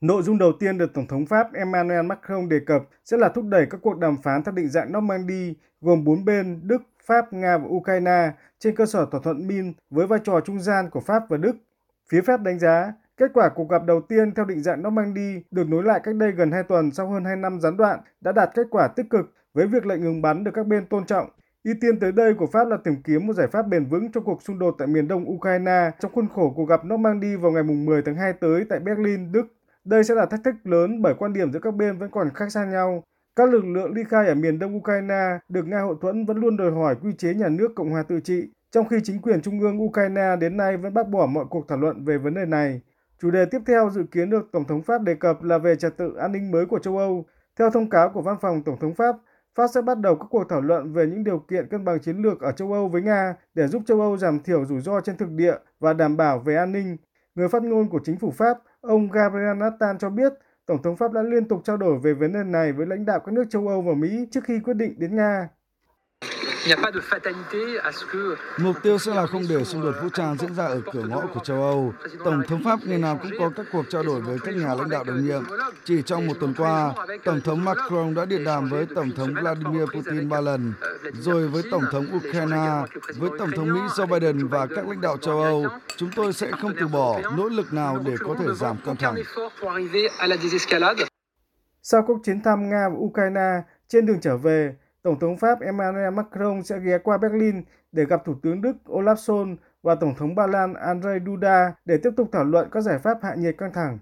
Nội dung đầu tiên được Tổng thống Pháp Emmanuel Macron đề cập sẽ là thúc đẩy các cuộc đàm phán theo định dạng Normandy gồm bốn bên Đức, Pháp, Nga và Ukraine trên cơ sở thỏa thuận Min với vai trò trung gian của Pháp và Đức. Phía Pháp đánh giá, kết quả cuộc gặp đầu tiên theo định dạng Normandy được nối lại cách đây gần 2 tuần sau hơn 2 năm gián đoạn đã đạt kết quả tích cực với việc lệnh ngừng bắn được các bên tôn trọng. Ưu tiên tới đây của Pháp là tìm kiếm một giải pháp bền vững cho cuộc xung đột tại miền đông Ukraine trong khuôn khổ cuộc gặp Normandy vào ngày 10 tháng 2 tới tại Berlin, Đức. Đây sẽ là thách thức lớn bởi quan điểm giữa các bên vẫn còn khác xa nhau. Các lực lượng ly khai ở miền đông Ukraine được Nga hậu thuẫn vẫn luôn đòi hỏi quy chế nhà nước Cộng hòa tự trị, trong khi chính quyền trung ương Ukraine đến nay vẫn bác bỏ mọi cuộc thảo luận về vấn đề này. Chủ đề tiếp theo dự kiến được Tổng thống Pháp đề cập là về trật tự an ninh mới của châu Âu. Theo thông cáo của Văn phòng Tổng thống Pháp, Pháp sẽ bắt đầu các cuộc thảo luận về những điều kiện cân bằng chiến lược ở châu Âu với Nga để giúp châu Âu giảm thiểu rủi ro trên thực địa và đảm bảo về an ninh. Người phát ngôn của chính phủ Pháp, ông Gabriel Attal cho biết, Tổng thống Pháp đã liên tục trao đổi về vấn đề này với lãnh đạo các nước châu Âu và Mỹ trước khi quyết định đến Nga. Mục tiêu sẽ là không để xung đột vũ trang diễn ra ở cửa ngõ của châu Âu. Tổng thống Pháp ngày nào cũng có các cuộc trao đổi với các nhà lãnh đạo đồng nhiệm. Chỉ trong một tuần qua, Tổng thống Macron đã điện đàm với Tổng thống Vladimir Putin ba lần, rồi với Tổng thống Ukraine, với Tổng thống Mỹ Joe Biden và các lãnh đạo châu Âu. Chúng tôi sẽ không từ bỏ nỗ lực nào để có thể giảm căng thẳng. Sau cuộc chiến thăm Nga và Ukraine, trên đường trở về, Tổng thống Pháp Emmanuel Macron sẽ ghé qua Berlin để gặp Thủ tướng Đức Olaf Scholz và Tổng thống Ba Lan Andrzej Duda để tiếp tục thảo luận các giải pháp hạ nhiệt căng thẳng.